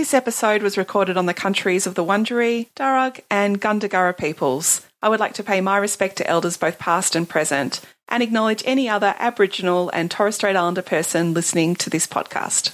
This episode was recorded on the countries of the Wurundjeri, Darug, and Gundungurra peoples. I would like to pay my respect to elders both past and present and acknowledge any other Aboriginal and Torres Strait Islander person listening to this podcast.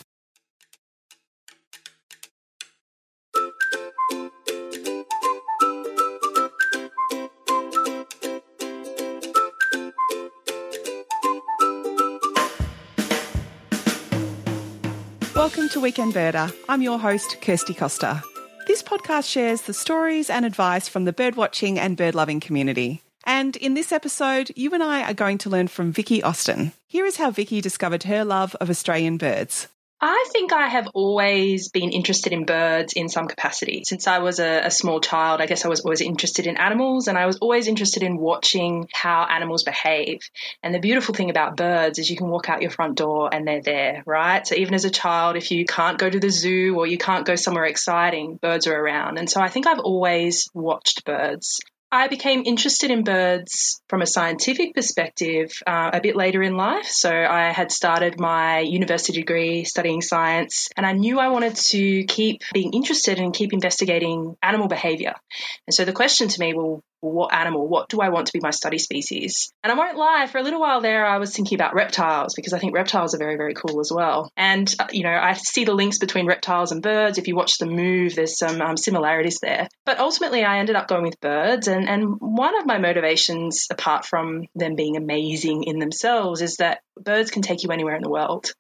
Welcome to Weekend Birder. I'm your host, Kirsty Costa. This podcast shares the stories and advice from the birdwatching and bird-loving community. And in this episode, you and I are going to learn from Vicky Austin. Here is how Vicky discovered her love of Australian birds. I think I have always been interested in birds in some capacity. Since I was a, a, small child, I guess I was always interested in animals and I was always interested in watching how animals behave. And the beautiful thing about birds is you can walk out your front door and they're there, right? So even as a child, if you can't go to the zoo or you can't go somewhere exciting, birds are around. And so I think I've always watched birds. I became interested in birds from a scientific perspective uh, a bit later in life. So I had started my university degree studying science, and I knew I wanted to keep being interested and keep investigating animal behavior. And so the question to me, well, what animal, what do I want to be my study species? And I won't lie, for a little while there, I was thinking about reptiles because I think reptiles are very, very cool as well. And, uh, you know, I see the links between reptiles and birds. If you watch them move, there's some um, similarities there. But ultimately, I ended up going with birds. And, and one of my motivations, apart from them being amazing in themselves, is that birds can take you anywhere in the world.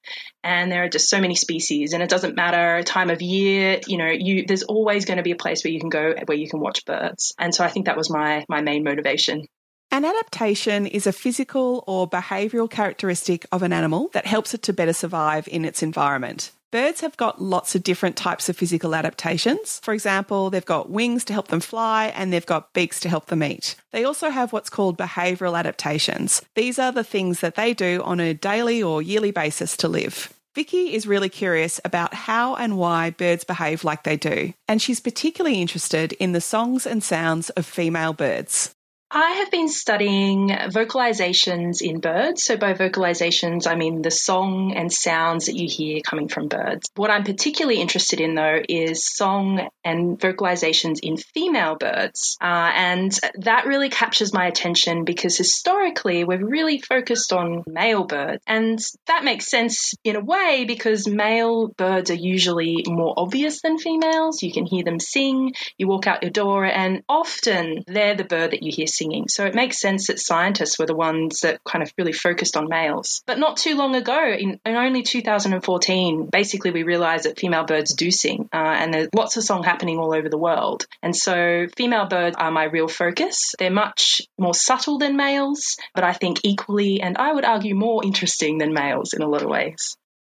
And there are just so many species, and it doesn't matter time of year, you know, you there's always going to be a place where you can go where you can watch birds. And so I think that was my my, main motivation. An adaptation is a physical or behavioural characteristic of an animal that helps it to better survive in its environment. Birds have got lots of different types of physical adaptations. For example, they've got wings to help them fly and they've got beaks to help them eat. They also have what's called behavioural adaptations. These are the things that they do on a daily or yearly basis to live. Vicky is really curious about how and why birds behave like they do, and she's particularly interested in the songs and sounds of female birds. I have been studying vocalizations in birds. So, by vocalizations, I mean the song and sounds that you hear coming from birds. What I'm particularly interested in, though, is song and vocalizations in female birds. Uh, and that really captures my attention because historically we've really focused on male birds. And that makes sense in a way because male birds are usually more obvious than females. You can hear them sing, you walk out your door, and often they're the bird that you hear singing. So it makes sense that scientists were the ones that kind of really focused on males. But not too long ago, in, in only 2014, basically we realized that female birds do sing, uh, and there's lots of song happening all over the world. And so female birds are my real focus. They're much more subtle than males, but I think equally, and I would argue more interesting than males in a lot of ways.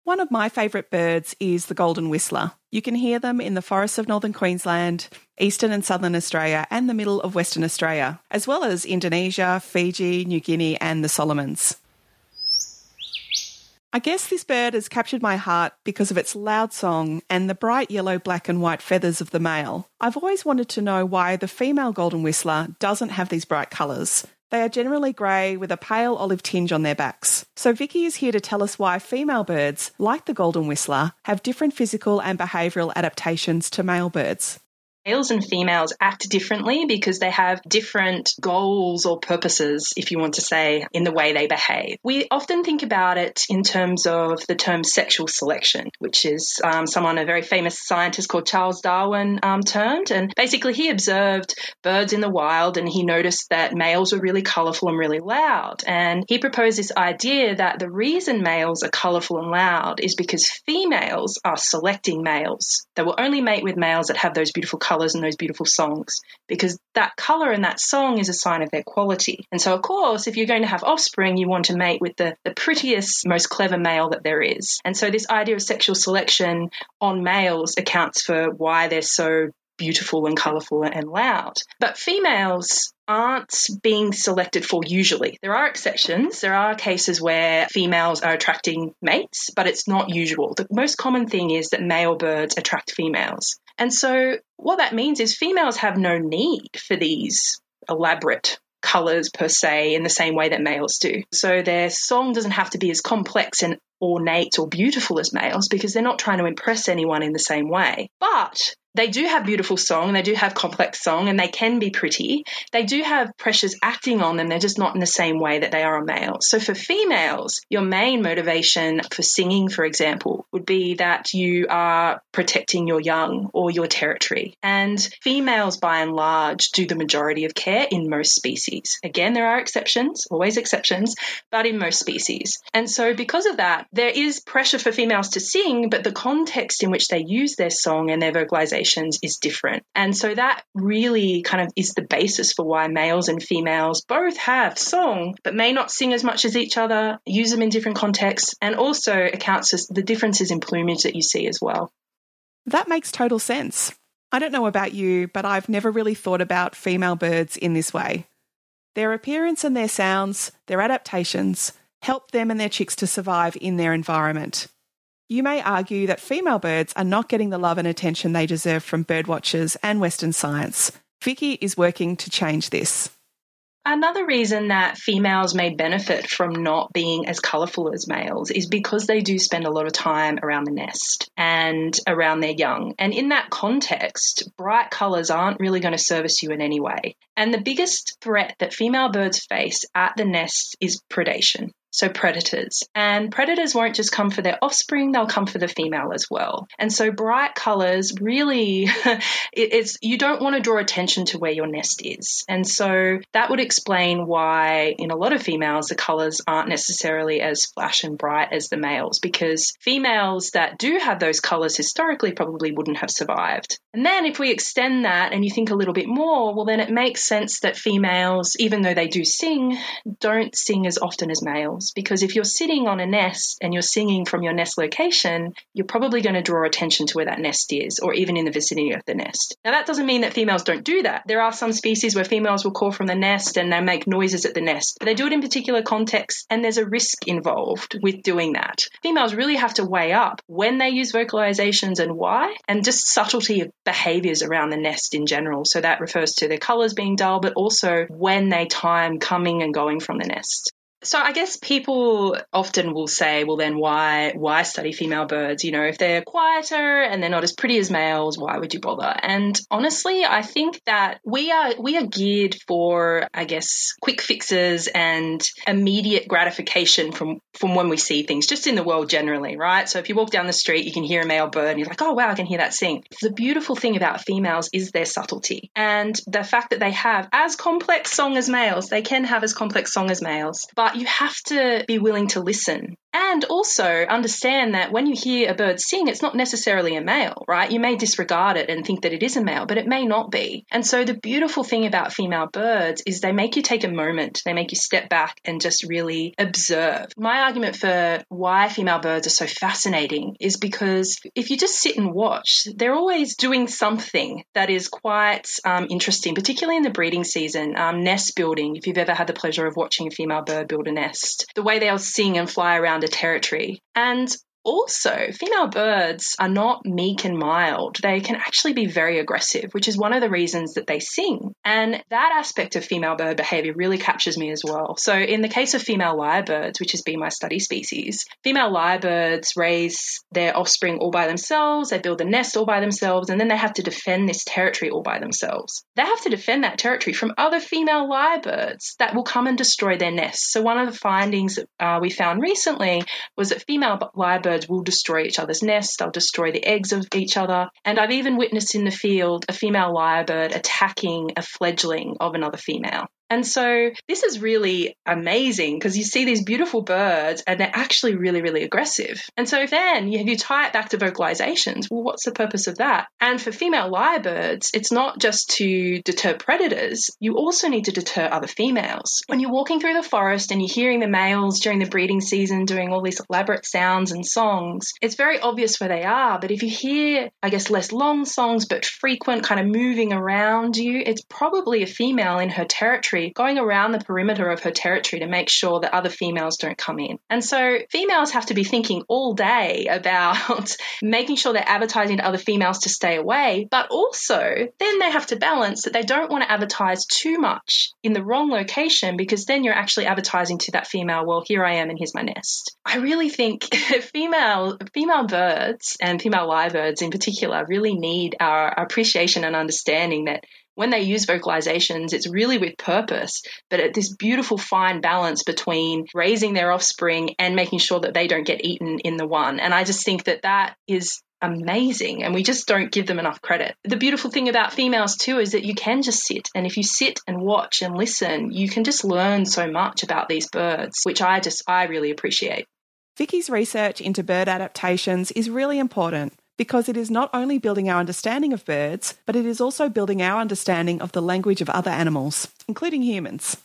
One of my favourite birds is the golden whistler. You can hear them in the forests of northern Queensland, eastern and southern Australia, and the middle of Western Australia, as well as Indonesia, Fiji, New Guinea, and the Solomons. I guess this bird has captured my heart because of its loud song and the bright yellow, black, and white feathers of the male. I've always wanted to know why the female golden whistler doesn't have these bright colours. They are generally grey with a pale olive tinge on their backs. So Vicky is here to tell us why female birds, like the golden whistler, have different physical and behavioural adaptations to male birds males and females act differently because they have different goals or purposes, if you want to say, in the way they behave. We often think about it in terms of the term sexual selection, which is um, someone, a very famous scientist called Charles Darwin, um, termed. And basically, he observed birds in the wild and he noticed that males were really colorful and really loud. And he proposed this idea that the reason males are colorful and loud is because females are selecting males. They will only mate with males that have those beautiful colors colors and those beautiful songs because that color and that song is a sign of their quality. And so, of course, if you're going to have offspring, you want to mate with the, the prettiest, most clever male that there is. And so, this idea of sexual selection on males accounts for why they're so beautiful and colourful and loud. But females aren't being selected for usually. There are exceptions. There are cases where females are attracting mates, but it's not usual. The most common thing is that male birds attract females. And so what that means is females have no need for these elaborate colors per se in the same way that males do. So their song doesn't have to be as complex and ornate or beautiful as males because they're not trying to impress anyone in the same way. But they do have beautiful song, and they do have complex song, and they can be pretty. They do have pressures acting on them, they're just not in the same way that they are on males. So for females, your main motivation for singing, for example, would be that you are protecting your young or your territory. And females, by and large, do the majority of care in most species. Again, there are exceptions, always exceptions, but in most species. And so because of that, there is pressure for females to sing, but the context in which they use their song and their vocalization is different. And so that really kind of is the basis for why males and females both have song, but may not sing as much as each other, use them in different contexts, and also accounts for the differences in plumage that you see as well. That makes total sense. I don't know about you, but I've never really thought about female birds in this way. Their appearance and their sounds, their adaptations, help them and their chicks to survive in their environment. You may argue that female birds are not getting the love and attention they deserve from birdwatchers and Western science. Vicky is working to change this. Another reason that females may benefit from not being as colourful as males is because they do spend a lot of time around the nest and around their young. And in that context, bright colours aren't really going to service you in any way. And the biggest threat that female birds face at the nest is predation so predators. And predators won't just come for their offspring, they'll come for the female as well. And so bright colors really, it's, you don't want to draw attention to where your nest is. And so that would explain why in a lot of females, the colors aren't necessarily as flash and bright as the males, because females that do have those colors historically probably wouldn't have survived. And then if we extend that and you think a little bit more, well, then it makes sense that females, even though they do sing, don't sing as often as males because if you're sitting on a nest and you're singing from your nest location, you're probably going to draw attention to where that nest is or even in the vicinity of the nest. Now, that doesn't mean that females don't do that. There are some species where females will call from the nest and they make noises at the nest, but they do it in particular contexts and there's a risk involved with doing that. Females really have to weigh up when they use vocalizations and why, and just subtlety of behaviors around the nest in general. So that refers to their colors being dull, but also when they time coming and going from the nest. So I guess people often will say, well, then why why study female birds? You know, if they're quieter and they're not as pretty as males, why would you bother? And honestly, I think that we are we are geared for, I guess, quick fixes and immediate gratification from from when we see things, just in the world generally, right? So if you walk down the street, you can hear a male bird, and you're like, oh wow, I can hear that sing. The beautiful thing about females is their subtlety and the fact that they have as complex song as males. They can have as complex song as males, but you have to be willing to listen and also understand that when you hear a bird sing, it's not necessarily a male, right? You may disregard it and think that it is a male, but it may not be. And so the beautiful thing about female birds is they make you take a moment, they make you step back and just really observe. My argument for why female birds are so fascinating is because if you just sit and watch, they're always doing something that is quite um, interesting, particularly in the breeding season. Um, nest building, if you've ever had the pleasure of watching a female bird build a nest, the way they'll sing and fly around a territory. And also, female birds are not meek and mild. They can actually be very aggressive, which is one of the reasons that they sing. And that aspect of female bird behavior really captures me as well. So, in the case of female lyrebirds, which has been my study species, female lyrebirds raise their offspring all by themselves, they build a nest all by themselves, and then they have to defend this territory all by themselves. They have to defend that territory from other female lyrebirds that will come and destroy their nests. So, one of the findings that uh, we found recently was that female lyrebirds birds will destroy each other's nests, they'll destroy the eggs of each other. And I've even witnessed in the field a female lyrebird attacking a fledgling of another female. And so this is really amazing because you see these beautiful birds and they're actually really, really aggressive. And so then you, you tie it back to vocalizations. Well, what's the purpose of that? And for female lyrebirds, it's not just to deter predators. You also need to deter other females. When you're walking through the forest and you're hearing the males during the breeding season doing all these elaborate sounds and songs, it's very obvious where they are. But if you hear, I guess, less long songs but frequent kind of moving around you, it's probably a female in her territory going around the perimeter of her territory to make sure that other females don't come in. And so females have to be thinking all day about making sure they're advertising to other females to stay away, but also then they have to balance that they don't want to advertise too much in the wrong location because then you're actually advertising to that female, well, here I am and here's my nest. I really think female female birds and female lyrebirds in particular really need our appreciation and understanding that when they use vocalizations, it's really with purpose, but at this beautiful fine balance between raising their offspring and making sure that they don't get eaten in the one. And I just think that that is amazing and we just don't give them enough credit. The beautiful thing about females too is that you can just sit and if you sit and watch and listen, you can just learn so much about these birds, which I just I really appreciate. Vicky's research into bird adaptations is really important because it is not only building our understanding of birds, but it is also building our understanding of the language of other animals, including humans.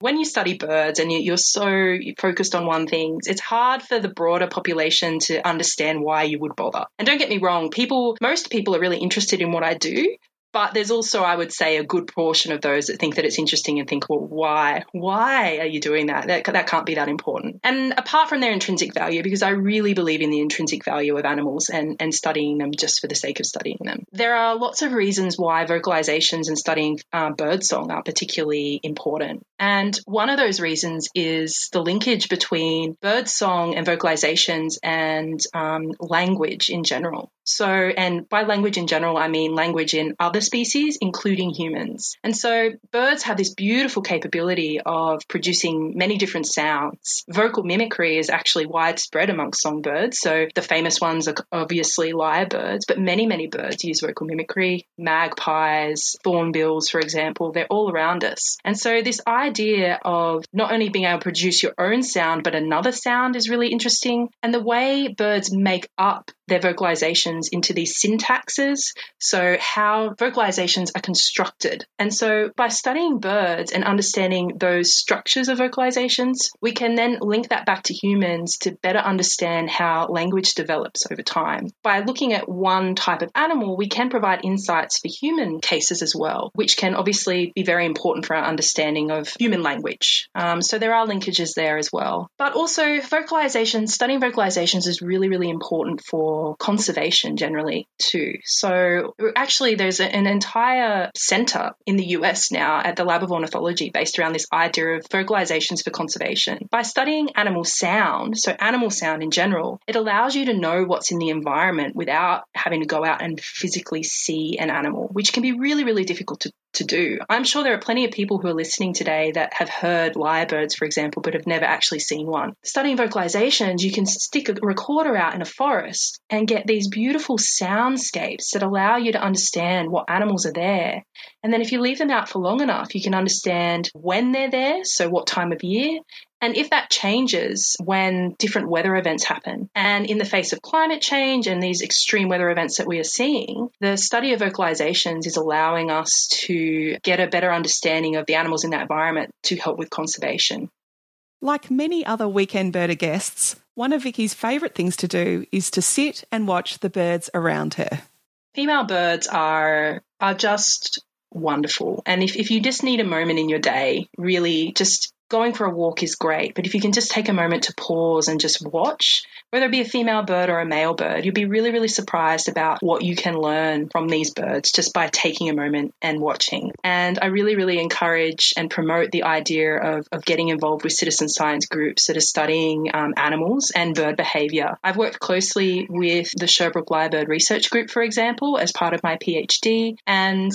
When you study birds and you're so focused on one thing, it's hard for the broader population to understand why you would bother. And don't get me wrong, people, most people are really interested in what I do, but there's also, I would say, a good portion of those that think that it's interesting and think, well, why? Why are you doing that? That, that can't be that important. And apart from their intrinsic value, because I really believe in the intrinsic value of animals and, and studying them just for the sake of studying them, there are lots of reasons why vocalizations and studying uh, birdsong are particularly important. And one of those reasons is the linkage between birdsong and vocalizations and um, language in general. So, and by language in general, I mean language in other species, including humans. And so birds have this beautiful capability of producing many different sounds. Vocal mimicry is actually widespread amongst songbirds. So the famous ones are obviously lyrebirds, but many, many birds use vocal mimicry. Magpies, thornbills, for example, they're all around us. And so this idea of not only being able to produce your own sound, but another sound is really interesting. And the way birds make up their vocalizations into these syntaxes. So, how vocalizations are constructed. And so, by studying birds and understanding those structures of vocalizations, we can then link that back to humans to better understand how language develops over time. By looking at one type of animal, we can provide insights for human cases as well, which can obviously be very important for our understanding of human language. Um, so, there are linkages there as well. But also, vocalizations, studying vocalizations is really, really important for conservation generally too. So actually there's an entire center in the US now at the Lab of Ornithology based around this idea of vocalizations for conservation. By studying animal sound, so animal sound in general, it allows you to know what's in the environment without having to go out and physically see an animal, which can be really, really difficult to to do. I'm sure there are plenty of people who are listening today that have heard lyrebirds, for example, but have never actually seen one. Studying vocalizations, you can stick a recorder out in a forest and get these beautiful soundscapes that allow you to understand what animals are there. And then if you leave them out for long enough, you can understand when they're there, so what time of year, and if that changes when different weather events happen, and in the face of climate change and these extreme weather events that we are seeing, the study of vocalizations is allowing us to get a better understanding of the animals in that environment to help with conservation. Like many other weekend birder guests, one of Vicky's favourite things to do is to sit and watch the birds around her. Female birds are are just wonderful. And if, if you just need a moment in your day, really just going for a walk is great, but if you can just take a moment to pause and just watch, whether it be a female bird or a male bird, you'll be really, really surprised about what you can learn from these birds just by taking a moment and watching. And I really, really encourage and promote the idea of, of getting involved with citizen science groups that are studying um, animals and bird behavior. I've worked closely with the Sherbrooke Lyrebird Research Group, for example, as part of my PhD, and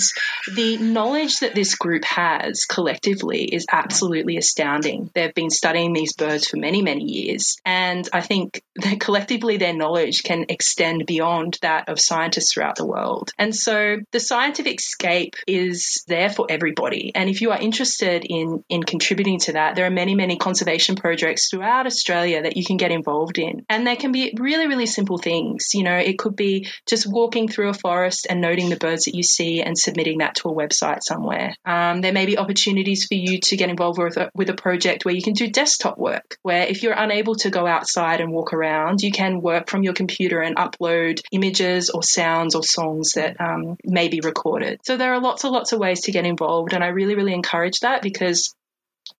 the knowledge that this group has collectively is absolutely astounding astounding. They've been studying these birds for many, many years. And I think that collectively their knowledge can extend beyond that of scientists throughout the world. And so the scientific scape is there for everybody. And if you are interested in, in contributing to that, there are many, many conservation projects throughout Australia that you can get involved in. And they can be really, really simple things. You know, it could be just walking through a forest and noting the birds that you see and submitting that to a website somewhere. Um, there may be opportunities for you to get involved with a, with a a project where you can do desktop work, where if you're unable to go outside and walk around, you can work from your computer and upload images or sounds or songs that um, may be recorded. So there are lots and lots of ways to get involved, and I really, really encourage that because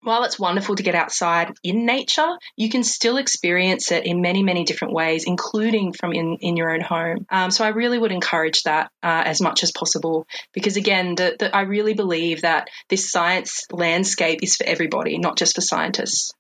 while it's wonderful to get outside in nature, you can still experience it in many, many different ways, including from in, in your own home. Um, so I really would encourage that uh, as much as possible because, again, the, the, I really believe that this science landscape is for everybody, not just for scientists.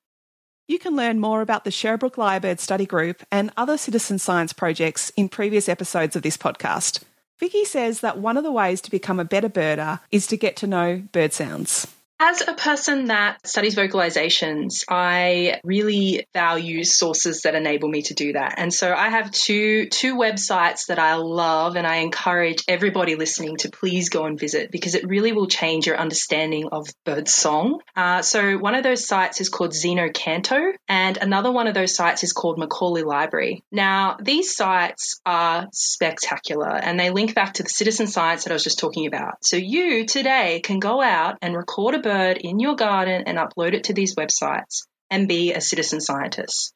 You can learn more about the Sherbrooke Lyrebird Study Group and other citizen science projects in previous episodes of this podcast. Vicky says that one of the ways to become a better birder is to get to know bird sounds. As a person that studies vocalizations, I really value sources that enable me to do that. And so I have two two websites that I love and I encourage everybody listening to please go and visit because it really will change your understanding of bird song. Uh, so one of those sites is called xeno-canto and another one of those sites is called Macaulay Library. Now, these sites are spectacular and they link back to the citizen science that I was just talking about. So you today can go out and record a bird in your garden and upload it to these websites and be a citizen scientist.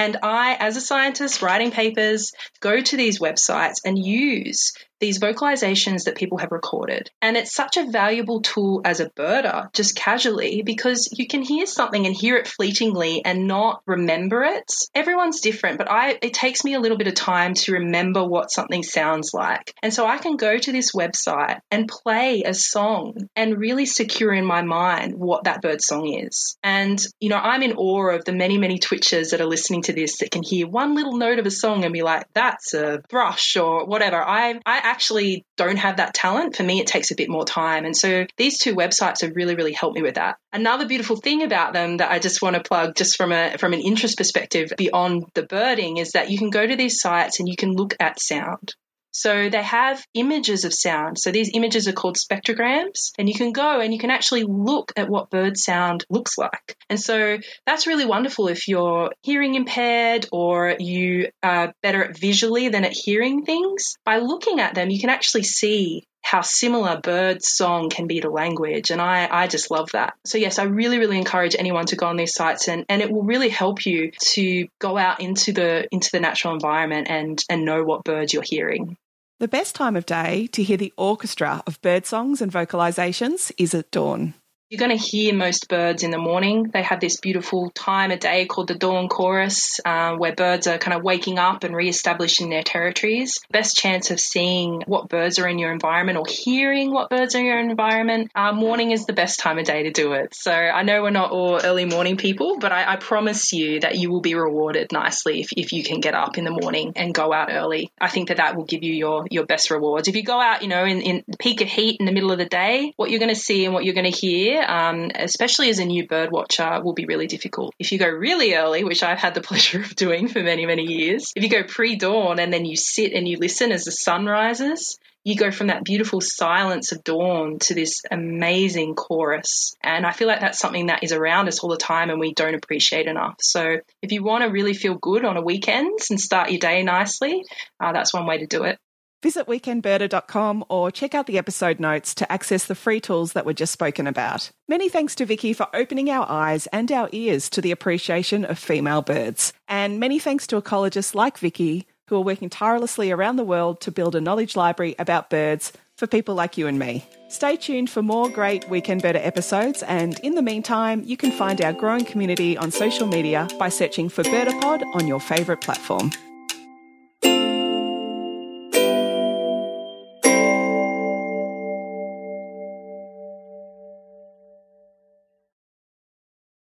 And I, as a scientist writing papers, go to these websites and use these vocalizations that people have recorded. And it's such a valuable tool as a birder, just casually, because you can hear something and hear it fleetingly and not remember it. Everyone's different, but I it takes me a little bit of time to remember what something sounds like. And so I can go to this website and play a song and really secure in my mind what that bird song is. And, you know, I'm in awe of the many, many twitchers that are listening to this that can hear one little note of a song and be like, that's a thrush or whatever. I I actually don't have that talent. For me, it takes a bit more time. And so these two websites have really, really helped me with that. Another beautiful thing about them that I just want to plug just from a from an interest perspective beyond the birding is that you can go to these sites and you can look at sound. So they have images of sound. So these images are called spectrograms, and you can go and you can actually look at what bird sound looks like. And so that's really wonderful if you're hearing impaired or you are better at visually than at hearing things. By looking at them, you can actually see how similar bird song can be to language. And I, I just love that. So yes, I really, really encourage anyone to go on these sites and, and it will really help you to go out into the into the natural environment and, and know what birds you're hearing. The best time of day to hear the orchestra of bird songs and vocalizations is at dawn. You're going to hear most birds in the morning. They have this beautiful time of day called the dawn chorus, uh, where birds are kind of waking up and re-establishing their territories. Best chance of seeing what birds are in your environment or hearing what birds are in your environment. Uh, morning is the best time of day to do it. So I know we're not all early morning people, but I, I promise you that you will be rewarded nicely if, if you can get up in the morning and go out early. I think that that will give you your your best rewards. If you go out, you know, in, in the peak of heat in the middle of the day, what you're going to see and what you're going to hear um, especially as a new bird watcher, will be really difficult. If you go really early, which I've had the pleasure of doing for many, many years, if you go pre dawn and then you sit and you listen as the sun rises, you go from that beautiful silence of dawn to this amazing chorus. And I feel like that's something that is around us all the time and we don't appreciate enough. So if you want to really feel good on a weekend and start your day nicely, uh, that's one way to do it. Visit weekendbirder.com or check out the episode notes to access the free tools that were just spoken about. Many thanks to Vicky for opening our eyes and our ears to the appreciation of female birds. And many thanks to ecologists like Vicky who are working tirelessly around the world to build a knowledge library about birds for people like you and me. Stay tuned for more great Weekend Birder episodes, and in the meantime, you can find our growing community on social media by searching for BirderPod on your favourite platform.